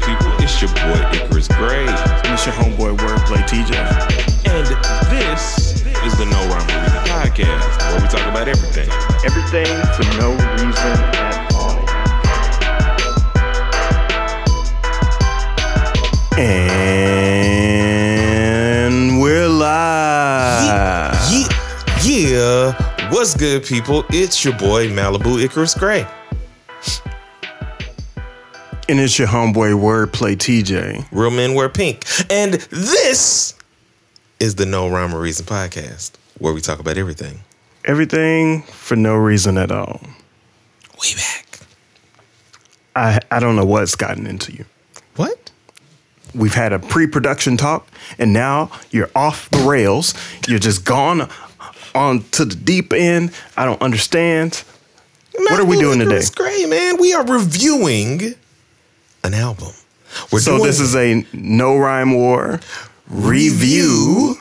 good people? It's your boy Icarus Gray. And it's your homeboy Wordplay TJ. And this is the No Rhyme or Reason podcast, where we talk about everything. Everything for no reason at all. And we're live. Yeah, yeah. What's good, people? It's your boy Malibu Icarus Gray. And it's your homeboy Wordplay TJ. Real men wear pink. And this is the No Rhyme or Reason podcast, where we talk about everything. Everything for no reason at all. Way back. I, I don't know what's gotten into you. What? We've had a pre production talk, and now you're off the rails. You're just gone on to the deep end. I don't understand. What are we doing today? Icarus Gray, man. We are reviewing an album. We're So this is a no rhyme war review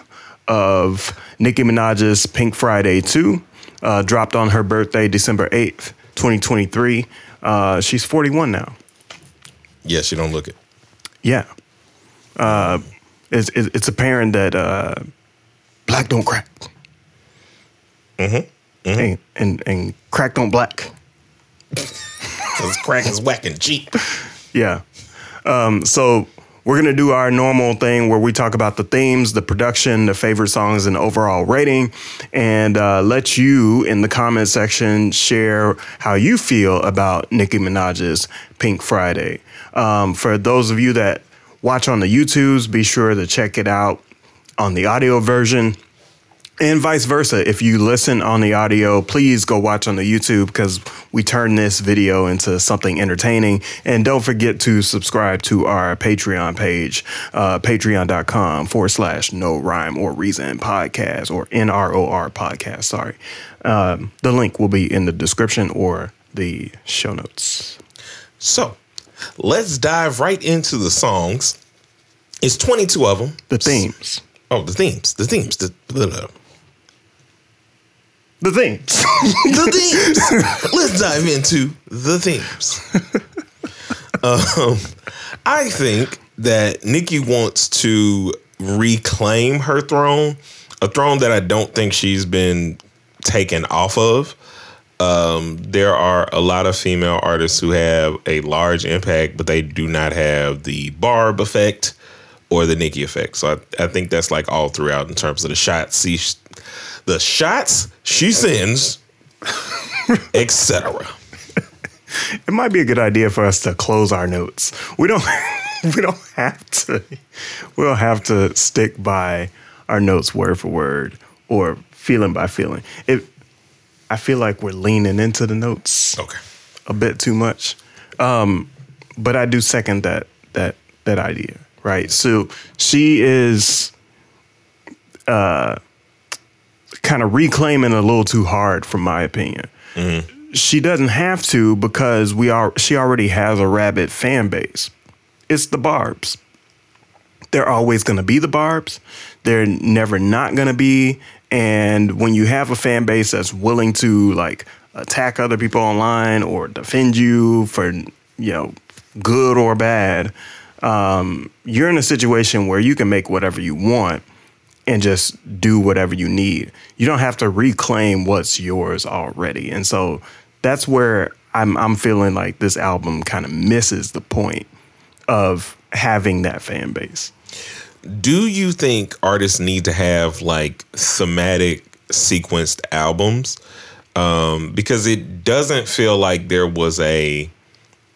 of Nicki Minaj's Pink Friday 2, uh, dropped on her birthday, December 8th, 2023. Uh, she's 41 now. Yes, she don't look it. Yeah. Uh, it's, it's apparent that uh, black don't crack. Mm-hmm. And, and, and crack don't black. Because crack is whacking cheap. Yeah. Um, so we're gonna do our normal thing where we talk about the themes, the production, the favorite songs, and overall rating, and uh, let you in the comment section share how you feel about Nicki Minaj's Pink Friday. Um, for those of you that watch on the YouTubes, be sure to check it out on the audio version. And vice versa. If you listen on the audio, please go watch on the YouTube because we turn this video into something entertaining. And don't forget to subscribe to our Patreon page, uh, patreon.com forward slash no rhyme or reason podcast or NROR podcast. Sorry. Um, the link will be in the description or the show notes. So let's dive right into the songs. It's 22 of them. The themes. Oh, the themes. The themes. The, blah, blah. The themes. the themes. Let's dive into the themes. um, I think that Nicki wants to reclaim her throne, a throne that I don't think she's been taken off of. Um, there are a lot of female artists who have a large impact, but they do not have the Barb effect or the Nicki effect. So I, I think that's like all throughout in terms of the shots. She, the shots she sends, etc. It might be a good idea for us to close our notes. We don't we don't have to we don't have to stick by our notes word for word or feeling by feeling. It I feel like we're leaning into the notes Okay. a bit too much. Um, but I do second that that that idea, right? So she is uh kind of reclaiming a little too hard from my opinion. She doesn't have to because we are she already has a rabid fan base. It's the Barbs. They're always going to be the Barbs. They're never not going to be and when you have a fan base that's willing to like attack other people online or defend you for you know good or bad, um, you're in a situation where you can make whatever you want and just do whatever you need. You don't have to reclaim what's yours already. And so that's where I'm I'm feeling like this album kind of misses the point of having that fan base. Do you think artists need to have like thematic sequenced albums? Um, because it doesn't feel like there was a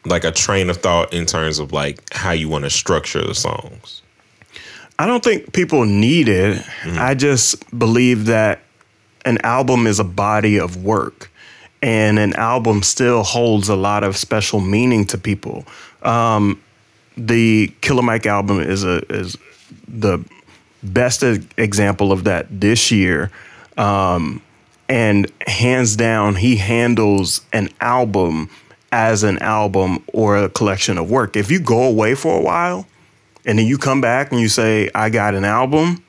like a train of thought in terms of like how you want to structure the songs. I don't think people need it. I just believe that an album is a body of work and an album still holds a lot of special meaning to people. Um, the Killer Mike album is a is the best example of that this year. Um, and hands down, he handles an album as an album or a collection of work. If you go away for a while and then you come back and you say, I got an album,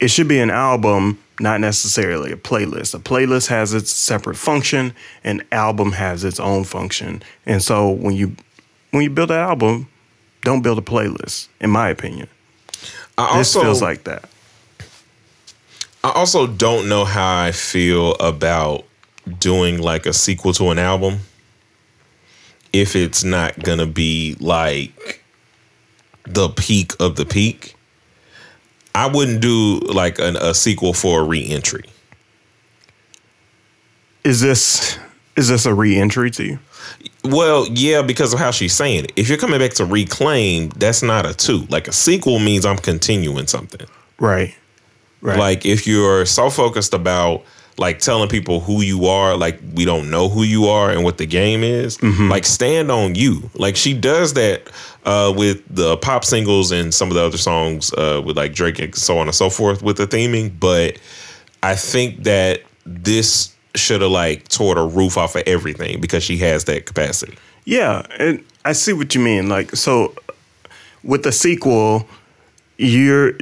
it should be an album, not necessarily a playlist. A playlist has its separate function, an album has its own function. And so when you when you build an album, don't build a playlist. In my opinion, I this also feels like that. I also don't know how I feel about doing like a sequel to an album if it's not gonna be like the peak of the peak. I wouldn't do like an, a sequel for a re-entry. Is this is this a re-entry to you? Well, yeah, because of how she's saying it. If you're coming back to reclaim, that's not a two. Like a sequel means I'm continuing something. Right. Right. Like if you're so focused about like telling people who you are, like we don't know who you are and what the game is, Mm-hmm. like stand on you. Like she does that uh, with the pop singles and some of the other songs uh, with like Drake and so on and so forth with the theming. But I think that this should have like tore the roof off of everything because she has that capacity. Yeah, and I see what you mean. Like, so with the sequel, you're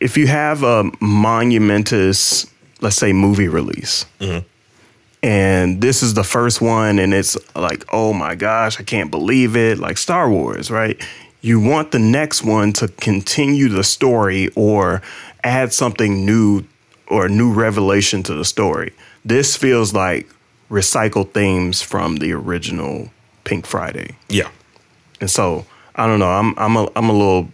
if you have a monumentous, let's say, movie release, and this is the first one, and it's like, oh my gosh, I can't believe it, like Star Wars, right? You want the next one to continue the story or add something new or a new revelation to the story. This feels like recycled themes from the original Pink Friday. Yeah. And so I don't know. I'm I'm a I'm a little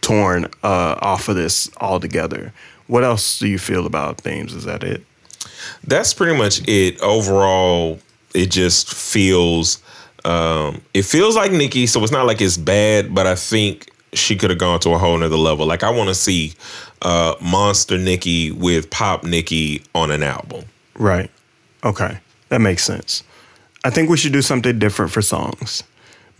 torn uh, off of this altogether. What else do you feel about themes? Is that it? that's pretty much it overall it just feels um it feels like nicki so it's not like it's bad but i think she could have gone to a whole nother level like i want to see uh monster nicki with pop nicki on an album Right. Okay. That makes sense. I think we should do something different for songs.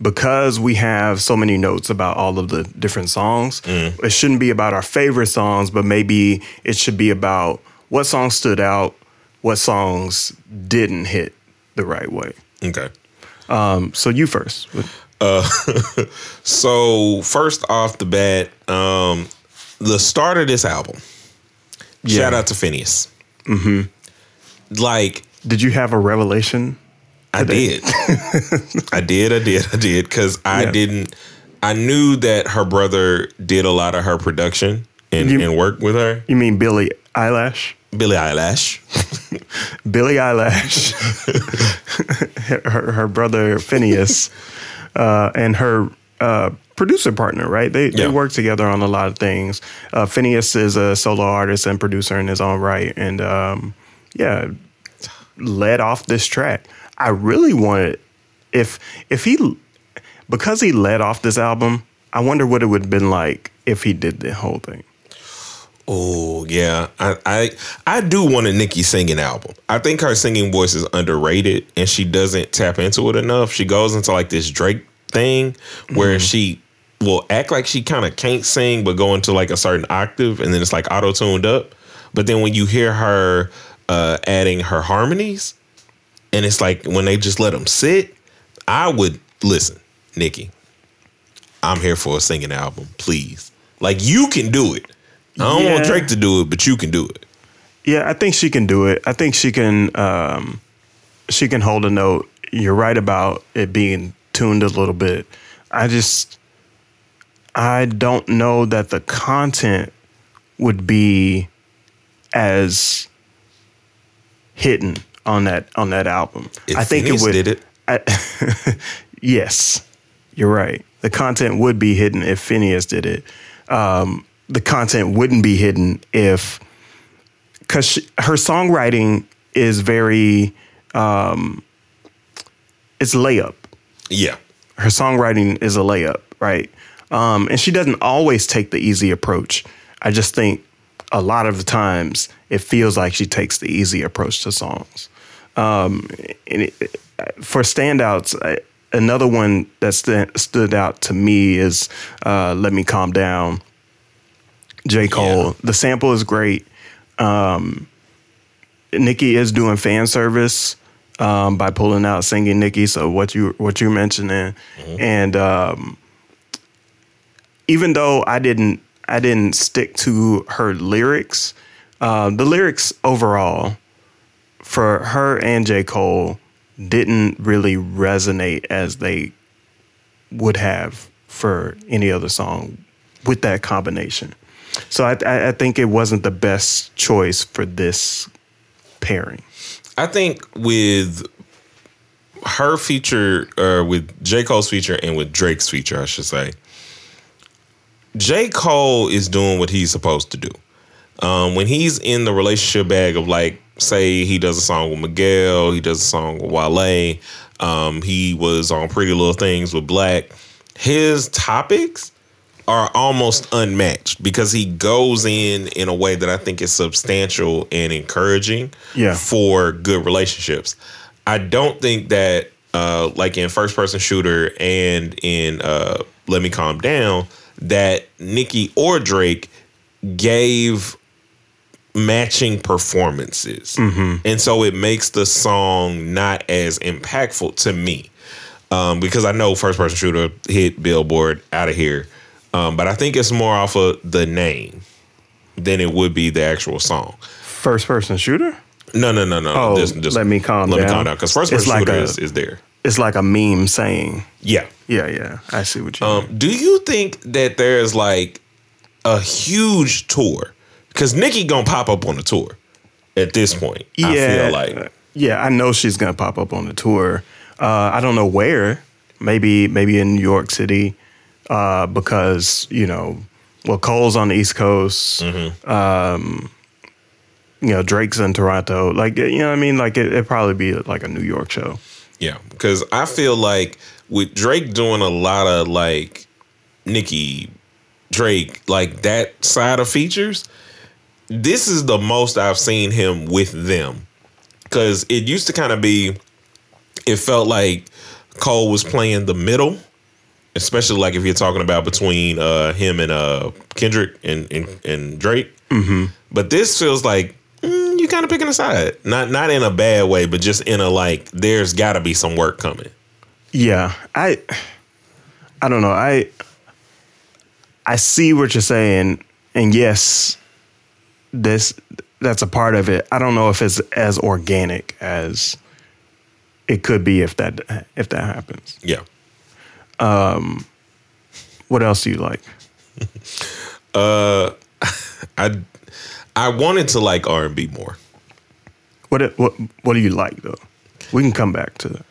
Because we have so many notes about all of the different songs, it shouldn't be about our favorite songs, but maybe it should be about what songs stood out, what songs didn't hit the right way. okay. Um, so you first. so first off the bat um the start of this album. Shout out to finneas. Mm-hmm. Like Did you have a revelation? I did. I did. I did. I did. Because I Yeah. didn't. I knew that her brother did a lot of her production and, You- and work with her. You mean Billie Eyelash? Billie Eyelash. Billie Eyelash, her, her brother Finneas, uh, and her uh, producer partner, right? They, they Yeah. work together on a lot of things. Uh, Finneas is a solo artist and producer in his own right. And um, yeah, led off this track. I really wanted, if, if he, because he led off this album, I wonder what it would have been like if he did the whole thing. Oh yeah, I, I I do want a Nicki singing album. I think her singing voice is underrated, and she doesn't tap into it enough. She goes into like this Drake thing where she will act like she kind of can't sing, but go into like a certain octave, and then it's like auto tuned up. But then when you hear her uh, adding her harmonies, and it's like when they just let them sit, I would listen, Nicki. I'm here for a singing album, please. Like you can do it. I don't want Drake to do it, but you can do it. Yeah, I think she can do it. I think she can um, she can hold a note. You're right about it being tuned a little bit. I just I don't know that the content would be as hidden on that on that album. If I think Finneas it would did it. I, yes, you're right. The content would be hidden if Finneas did it. Um, the content wouldn't be hidden if, because her songwriting is very, um, it's layup. Yeah. Her songwriting is a layup, right? Um, and she doesn't always take the easy approach. I just think a lot of the times it feels like she takes the easy approach to songs. Um, and it, for standouts, I, another one that st- stood out to me is uh, "Let Me Calm Down." J. Cole. Yeah. The sample is great. Um, Nicki is doing fan service um, by pulling out singing Nicki. So what you what you mentioning, and um, even though I didn't I didn't stick to her lyrics, uh, the lyrics overall for her and J. Cole didn't really resonate as they would have for any other song with that combination. So I, I, I think it wasn't the best choice for this pairing. I think with her feature, or with J. Cole's feature and with Drake's feature, I should say, J. Cole is doing what he's supposed to do. Um, when he's in the relationship bag of like, say he does a song with Miguel, he does a song with Wale, um, he was on Pretty Little Things with 6LACK. His topics are almost unmatched because he goes in in a way that I think is substantial and encouraging Yeah. for good relationships. I don't think that uh, like in first person shooter and in uh, Let Me Calm Down that Nicki or Drake gave matching performances. And so it makes the song not as impactful to me. Um, because I know first person shooter hit Billboard out of here. Um, but I think it's more off of the name than it would be the actual song. First person shooter? No, no, no, no. Oh, Just- just Let Me Calm let Down. me calm down. Because first person like shooter a- is, is there. It's like a meme saying. Yeah. Yeah, yeah. I see what you Um, do you think that there's like a huge tour? Because Nicki gonna pop up on the tour at this point. yeah, I feel like yeah, I know she's gonna pop up on the tour. Uh, I don't know where. Maybe maybe in New York City, uh, because you know, well, Cole's on the East Coast. Mm-hmm. Um, you know, Drake's in Toronto. Like you know, what I mean, like it, it'd probably be like a New York show. Yeah, because I feel like with Drake doing a lot of like Nicki, Drake, like that side of features, this is the most I've seen him with them. Because it used to kind of be, it felt like Cole was playing the middle, especially like if you're talking about between uh, him and uh, Kendrick and, and, and Drake. Mm-hmm. But this feels like mm, you kind of picking a side, not not in a bad way, but just in a like there's got to be some work coming. Yeah, I I don't know. I I see what you're saying, and yes, this that's a part of it. I don't know if it's as organic as it could be if that if that happens. Yeah. What else do you like? I I wanted to like R and B more. What what what do you like though? We can come back to that.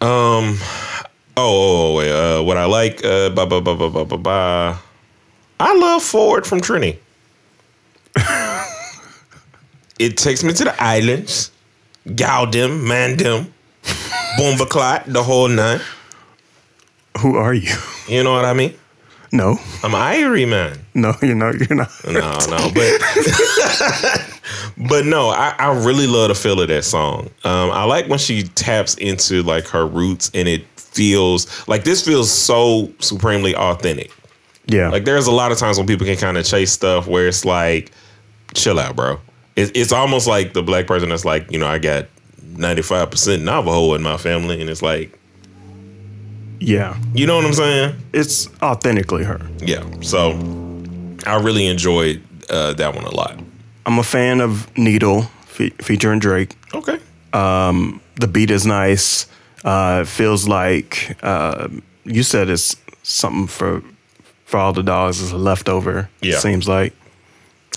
Oh, oh, oh wait. Uh, what I like? Uh, ba ba ba ba ba ba ba. I love Forward from Trini. It takes me to the islands, Gaudim, Mandem, Boomba the whole nine. Who are you? You know what I mean? No, I'm Irie man. no, you're not. You're not. No, no, but but no, I, I really love the feel of that song. Um, I like when she taps into like her roots and it feels like this feels so supremely authentic. Yeah, Like there's a lot of times when people can kind of chase stuff where it's like, chill out, bro. It's it's almost like the black person that's like, you know, I got 95% Navajo in my family, and it's like, yeah. you know what I'm saying? It's authentically her. Yeah. So I really enjoyed uh, that one a lot. I'm a fan of Needle fe- featuring Drake. Okay. the beat is nice. Uh, it feels like uh, you said it's something for for all the dogs is a leftover. Yeah. seems like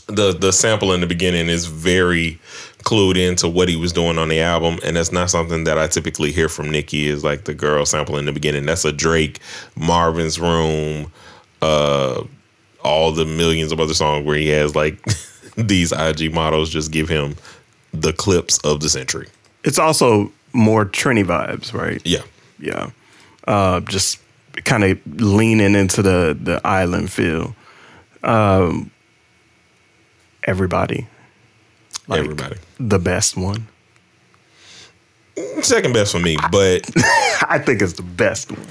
the the sample in the beginning is very clued into what he was doing on the album, and that's not something that I typically hear from Nicki. Is like the girl sample in the beginning. That's a Drake, Marvin's Room, uh, all the millions of other songs where he has like these IG models just give him the clips of the century. it's also more Trini vibes, right? Yeah, Yeah, uh, just kind of leaning into the the island feel. Um, everybody, Like- everybody. the best one. Second best for me, but I think it's the best one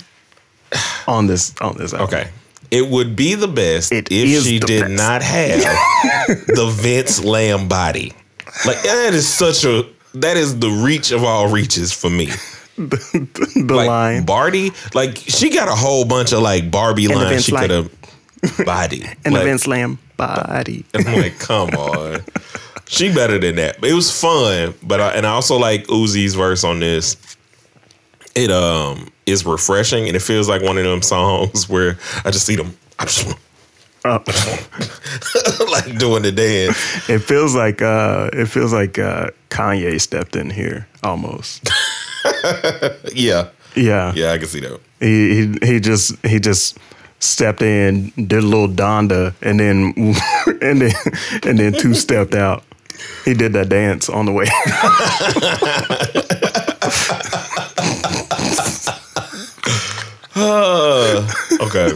on this on this album. okay. It would be the best It if she did best. not have the Vince Lombardi. Like that is such a that is the reach of all reaches for me. the Like line Barty, like she got a whole bunch of like Barbie the lines she could have body. and like, the Vince Lamb body. I'm like, come on. She better than that. It was fun, but I, and I also like Uzi's verse on this. it um is refreshing and it feels like one of them songs where I just see them. I just want Uh, like doing the dance. it feels like uh, it feels like uh, Kanye stepped in here almost. Yeah, Yeah, yeah, I can see that. He he he just he just stepped in, did a little Donda, and then and then and then two stepped out. He did that dance on the way. Okay.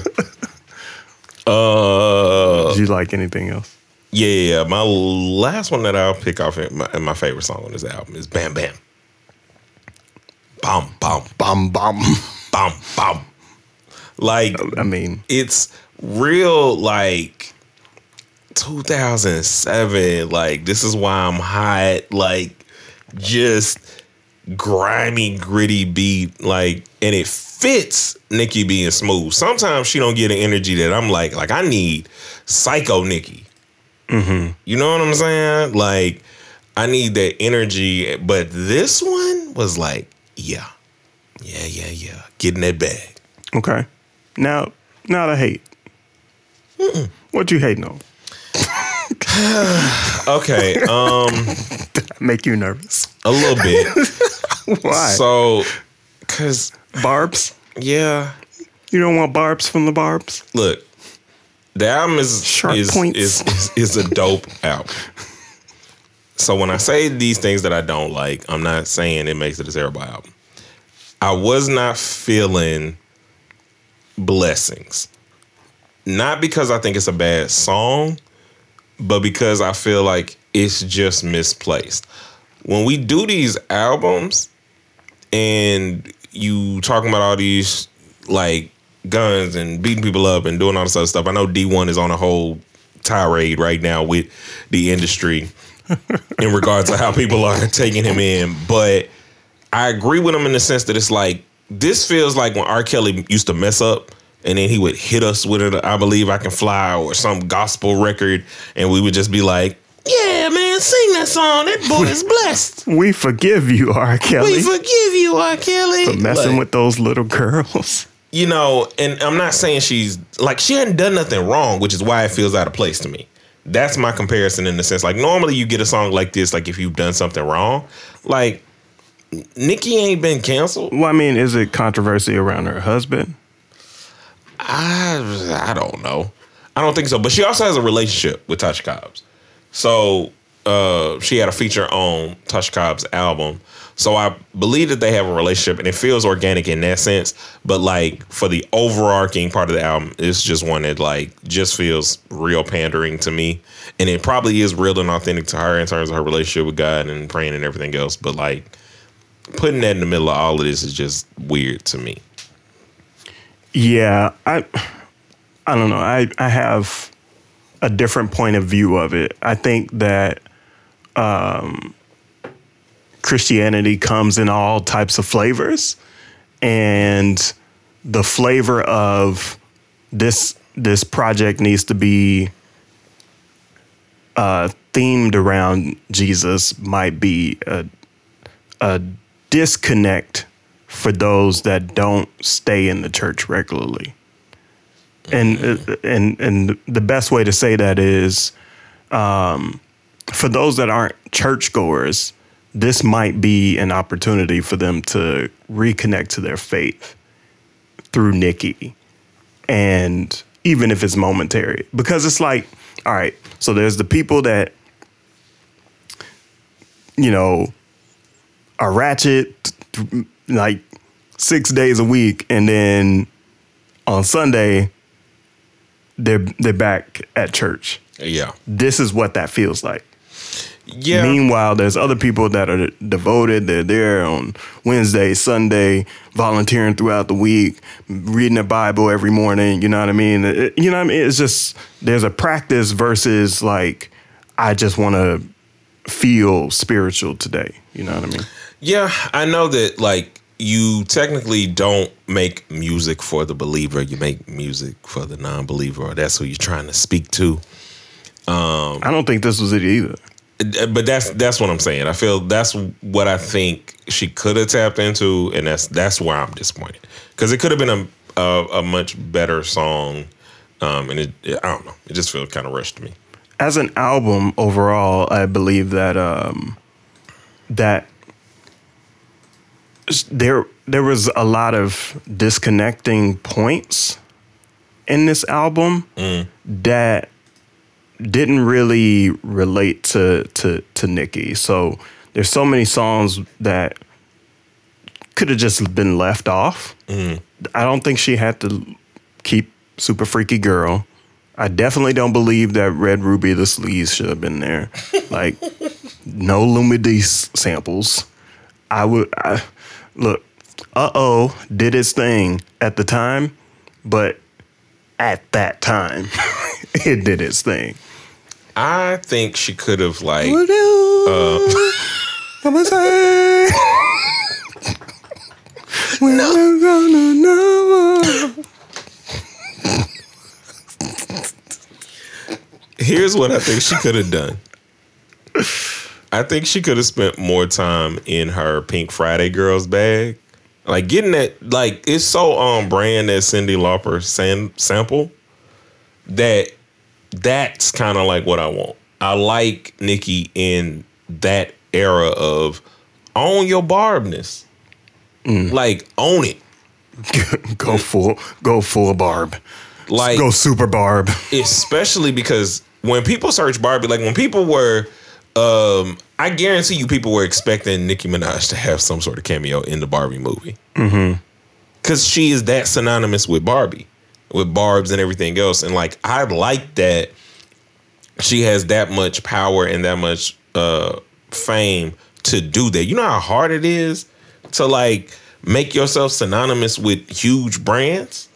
Uh, Did you like anything else? yeah, yeah, yeah. My last one that I'll pick off, and my, my favorite song on this album is "Bam Bam." Bam, bam, Bum bum. bam, bam. Like I mean, it's real like 2007 like this is why i'm hot like just grimy gritty beat like and it fits nicki being smooth. Sometimes she don't get an energy that i'm like like i need psycho nicki. Mm-hmm. You know what i'm saying? Like i need that energy but this one was like yeah yeah yeah yeah getting that bag. Okay. Now, now the hate. What you hating on? okay um Make you nervous? a little bit Why? So, cause barbs? yeah, You don't want barbs from the barbs? look, the album is Sharp is, points. is is is a dope album. So when I say these things that I don't like, I'm not saying it makes it a terrible album. I was not feeling blessings. Not because I think it's a bad song, but because I feel like it's just misplaced. When we do these albums and you talking about all these like guns and beating people up and doing all this other stuff, I know D1 is on a whole tirade right now with the industry in regards to how people are taking him in. But I agree with him in the sense that it's like this feels like when R. Kelly used to mess up and then he would hit us with it, I believe I can fly or some gospel record, and we would just be like, Yeah, man, sing that song. That boy is blessed. We forgive you, R. Kelly, We forgive you, R. Kelly. for messing Like, with those little girls. you know, and I'm not saying she's like she hadn't done nothing wrong, which is why it feels out of place to me. That's my comparison in the sense like normally you get a song like this, like if you've done something wrong, like Nicki ain't been canceled. Well, I mean, is it controversy around her husband? I I don't know. I don't think so. But she also has a relationship with Tasha Cobbs. So uh, she had a feature on Tasha Cobb's album. So I believe that they have a relationship and it feels organic in that sense. But like for the overarching part of the album, it's just one that like just feels real pandering to me. And it probably is real and authentic to her in terms of her relationship with God and praying and everything else. But like putting that in the middle of all of this is just weird to me. Yeah, I I don't know. I I have a different point of view of it. I think that um, Christianity comes in all types of flavors, and the flavor of this this project needs to be uh, themed around Jesus might be a, a disconnect for those that don't stay in the church regularly. And uh, and and the best way to say that is, um, for those that aren't churchgoers, this might be an opportunity for them to reconnect to their faith through Nicki, and even if it's momentary, because it's like, all right, so there's the people that, you know, are ratchet like six days a week, and then on Sunday they're they're back at church. Yeah. This is what that feels like. Yeah. Meanwhile, there's other people that are devoted. They're there on Wednesday, Sunday, volunteering throughout the week, reading the Bible every morning. You know what I mean? It- you know what I mean? It's just there's a practice versus like I just want to feel spiritual today. You know what I mean? Yeah, I know that like you technically don't make music for the believer. You make music for the non-believer, or that's who you're trying to speak to. Um, I don't think this was it either. Uh, But that's that's what I'm saying. I feel that's what I think she could have tapped into, and that's that's why I'm disappointed because it could have been a, a a much better song, um, and it, it I don't know, it just feels kind of rushed to me. As an album overall, I believe that um, that there there was a lot of disconnecting points in this album mm. that didn't really relate to to to Nicki. So there's so many songs that could have just been left off. Mm. I don't think she had to keep Super Freaky Girl. I definitely don't believe that Red Ruby the Sleaze should have been there. Like no Lumidee's samples. I would I, look. Uh oh, did its thing at the time, but at that time, it did its thing. I think she could have like I'ma say. We're gonna know. Here's what I think she could have done. I think she could have spent more time in her Pink Friday girls bag. Like getting that like it's so on brand that Cyndi Lauper sam- sample that that's kind of like what I want. I like Nicki in that era of own your barbness. Mm. Like own it. go full, go full barb. Like Go super barb. especially because when people search Barbie, like when people were, um, I guarantee you, people were expecting Nicki Minaj to have some sort of cameo in the Barbie movie, because she is that synonymous with Barbie, with Barb's and everything else, and like I like that she has that much power and that much uh, fame to do that. You know how hard it is to like make yourself synonymous with huge brands?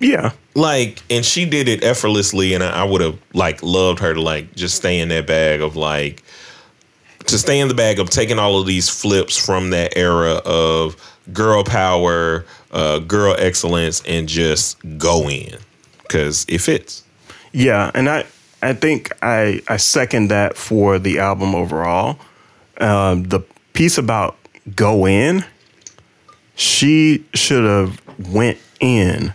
Yeah, like and she did it effortlessly and i, I would have like loved her to like just stay in that bag of like to stay in the bag of taking all of these flips from that era of girl power uh girl excellence and just go in because it fits yeah, and I, I think I, I second that for the album overall. Um, the piece about go in, she should have went in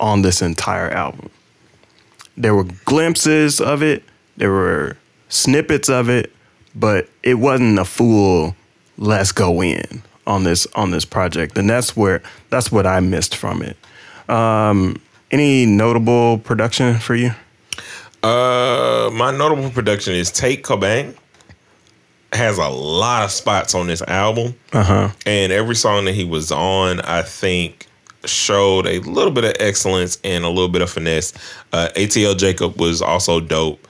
on this entire album. There were glimpses of it, there were snippets of it, but it wasn't a full let's go in on this on this project. And that's where that's what I missed from it. Um, any notable production for you? uh my notable production is Tate Cobain has a lot of spots on this album Uh-huh. and every song that he was on, I think, showed a little bit of excellence and a little bit of finesse. Uh, ATL Jacob was also dope,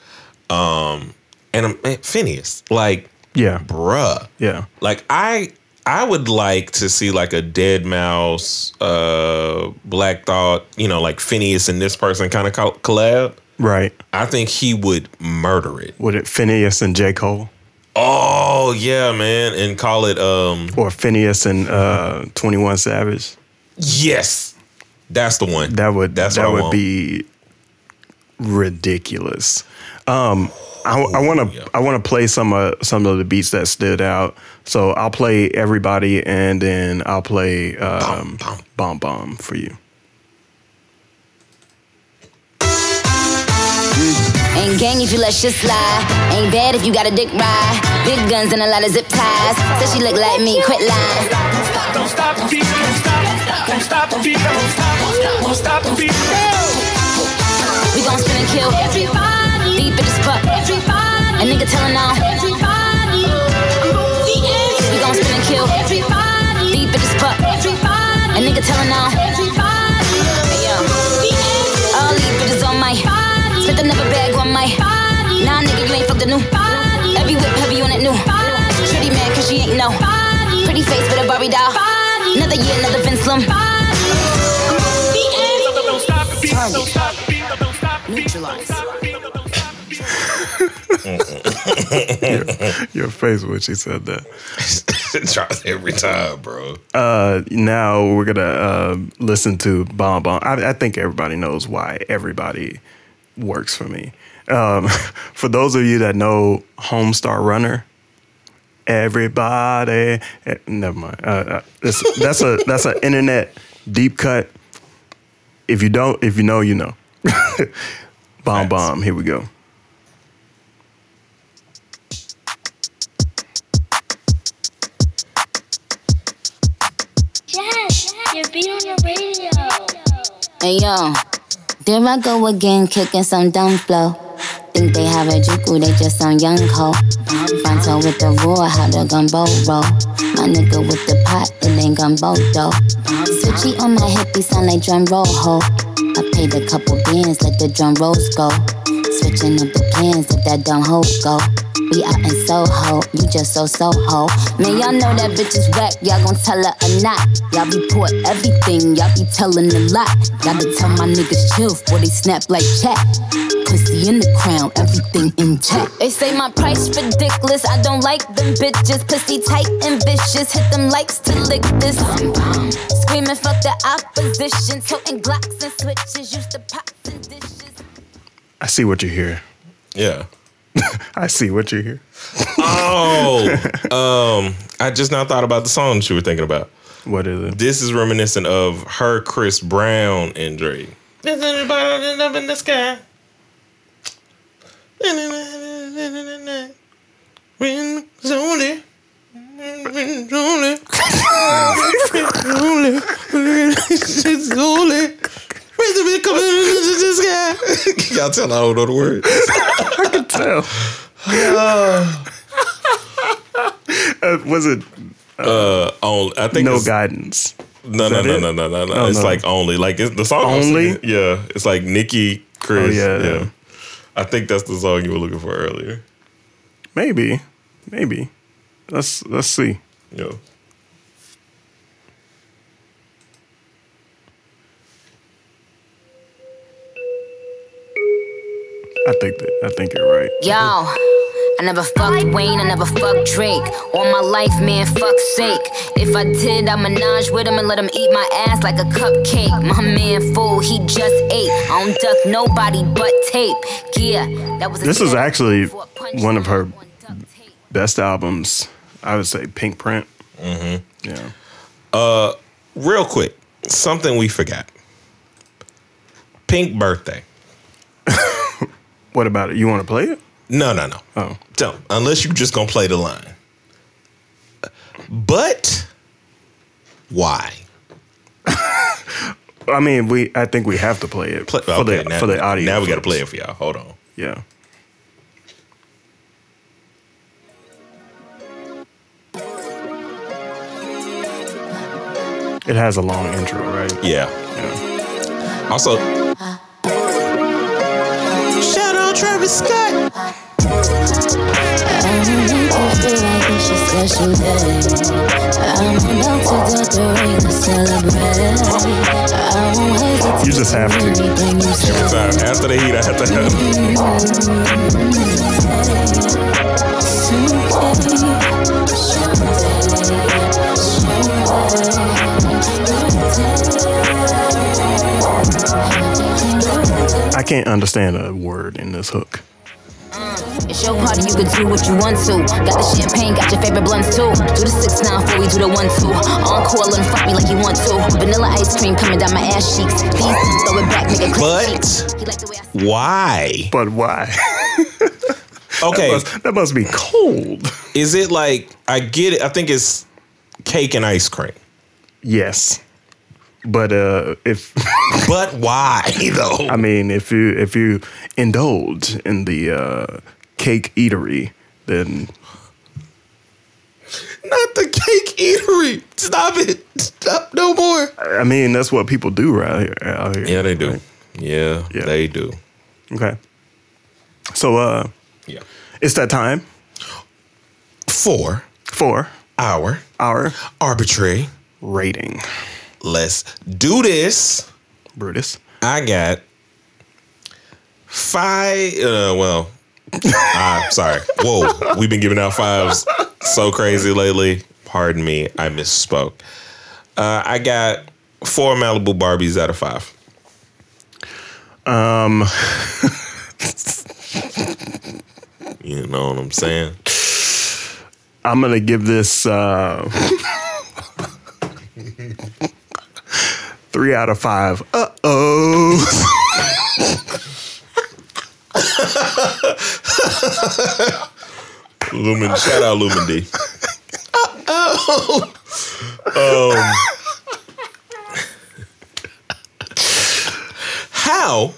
um, and um, man, Finneas, like, Yeah. bruh, Yeah. like I. I would like to see like a deadmau5, uh, Black Thought, you know, like Finneas and this person kind of collab. Right. I think he would murder it. Would it Finneas and J. Cole? Oh yeah, man, and call it um Or Finneas and uh, 21 Savage? Yes, that's the one. That would That's that would want. be ridiculous. Um, I, want to. I want to play some of some of the beats that stood out. So I'll play everybody, and then I'll play um, Bum, bomb bomb for you. Ain't gang if you let shit slide. Ain't bad if you got a dick ride. Big guns and a lot of zip ties. Said she look like me, quit lying. Don't stop the beat, don't stop, don't stop the beat, don't stop, don't stop the beat. We gon' spin and kill. Everybody. Deep in this fuck. Everybody. A nigga telling on. Everybody. We gon' spin and kill. Everybody. Deep in this fuck. Everybody. A nigga telling on. Everybody. Hey, yo. All these bitches on my. Spent another bag on my. Nah, nigga, you ain't fucked the new. Every whip heavy on that new. Shitty man, cause she ain't know. Pretty face with a Barbie doll. Another year, another Vince Slim. Don't stop the beat, don't stop the beat, don't stop the beat. Neutralize. Your face when she said that. Drops every time, bro. Uh, now we're gonna uh, listen to Bomb Bomb. I, I think everybody knows why everybody works for me. Um, for those of you that know Homestar Runner, Everybody. Eh, Never mind. Uh, uh, that's that's a that's an internet deep cut. If you don't, if you know, you know. bomb Facts. bomb. Here we go. Yes, you're being on your radio. Hey yo, there I go again, kicking some dumb flow. Think they have a juku, they just on young ho. Fronto with the roar, how the gumbo roll. My nigga with the pot, it ain't gumbo though. Switchy on my hippie, sound like drum roll ho. I paid a couple bands, let the drum rolls go. Switching up the plans, let that dumb hoe go. We out in Soho, you just so Soho. Man, y'all know that bitch is whack, y'all gon' tell her or not. Y'all report everything, y'all be telling a lot. Gotta tell my niggas chill, before they snap like chat. Pussy in the crown, everything intact. They say my price ridiculous, I don't like them bitches. Pussy tight and vicious, hit them likes to lick this. Screaming fuck the opposition, toting Glocks and switches, used to pots and dishes. I see what you hear. Yeah. I see what you hear. Oh, um, I just now thought about the song that you were thinking about. What is it? This is reminiscent of her, Chris Brown, and Drake. There's anybody up in the sky. It's only, it's only, when only, when it's only. Y'all tell I don't know the words. Tell. Uh, was it Uh, on, I think no guidance? No, no, no, no, no, no, no. Oh, It's no. like only. Like it's the song. Only? singing. Yeah, it's like Nicki, Chris. Oh, yeah, yeah, yeah. I think that's the song you were looking for earlier. Maybe, maybe. Let's let's see. Yeah. I think that I think you're right. Yo, I never fucked Wayne, I never fucked Drake. All my life, man, fuck's sake. If I did, I'm menage with him and let him eat my ass like a cupcake. My man, fool, he just ate. I don't duck nobody but tape. Yeah, that was. A This is actually for a punch one of her on duct tape. Best albums, I would say Pinkprint. Mm-hmm. Yeah. Uh, Real quick, something we forgot. Pink birthday. What about it? You want to play it? No, no, no. Oh, Don't. Unless you're just gonna play the line. But why? I mean, we. I think we have to play it Play, for okay, the now, for the audio. Now we got to play it for y'all. Hold on. Yeah. It has a long intro, right? Yeah. Yeah. Also, out Travis I make you feel like it's a special day. I'm about to decorate and celebrate. I won't hesitate. You just have to. Anything you say. Every time after the heat, I have to have. I can't understand a word in this hook. Mm. It's your party, you can do what you want to. Got the champagne, got your favorite blunts too. Do the six nine before we do the one two. Encore, let him fuck me like you want to. Vanilla ice cream coming down my ass cheeks. Please throw it back, make it quick. But- He like the way I Why? But why? Okay, that, must, that must be cold. is it like I get it? I think it's cake and ice cream. Yes. But uh, if But why though? I mean, if you if you indulge in the uh, cake eatery, then Not the cake eatery. Stop it. Stop no more. I mean that's what people do right here. Out here Yeah, they do. right? Yeah, Yeah. they do. Okay. So uh, Yeah. it's that time For for our our arbitrary, rating, let's do this. Brutus. I got five. Uh, well, I'm sorry. Whoa, we've been giving out fives so crazy lately. Pardon me, I misspoke. Uh, I got four Malibu Barbies out of five. Um, You know what I'm saying? I'm gonna give this uh, three out of five. Uh oh. Lumen, shout out Lumidee. oh. um, how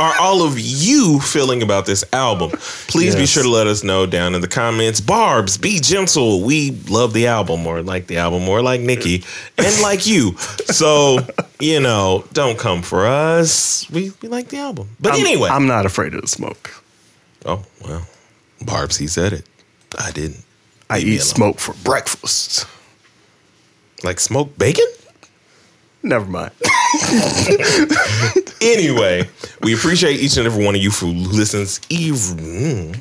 are all of you feeling about this album? Please be sure to let us know down in the comments. Barbs, be gentle. We love the album or like the album or like Nicki and like you. So, you know, don't come for us. We, we like the album. But I'm- anyway. I'm not afraid of the smoke. oh, well. Barbs, he said it. I didn't. I Leave eat smoke for breakfast. Like smoked bacon? Never mind. Anyway, we appreciate each and every one of you who listens. Even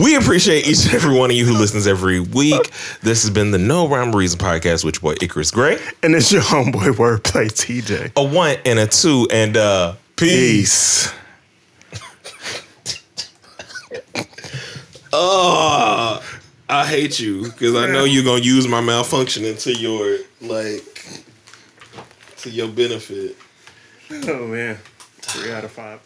we appreciate each and every one of you who listens every week. This has been the No Rhyme Reason podcast with your boy Icarus Gray. and it's your homeboy WordPlay T. Jay. A one and a two and uh peace. Peace. Oh, I hate you because I know you're gonna use my malfunctioning to your like to your benefit. Oh man. Three out of five.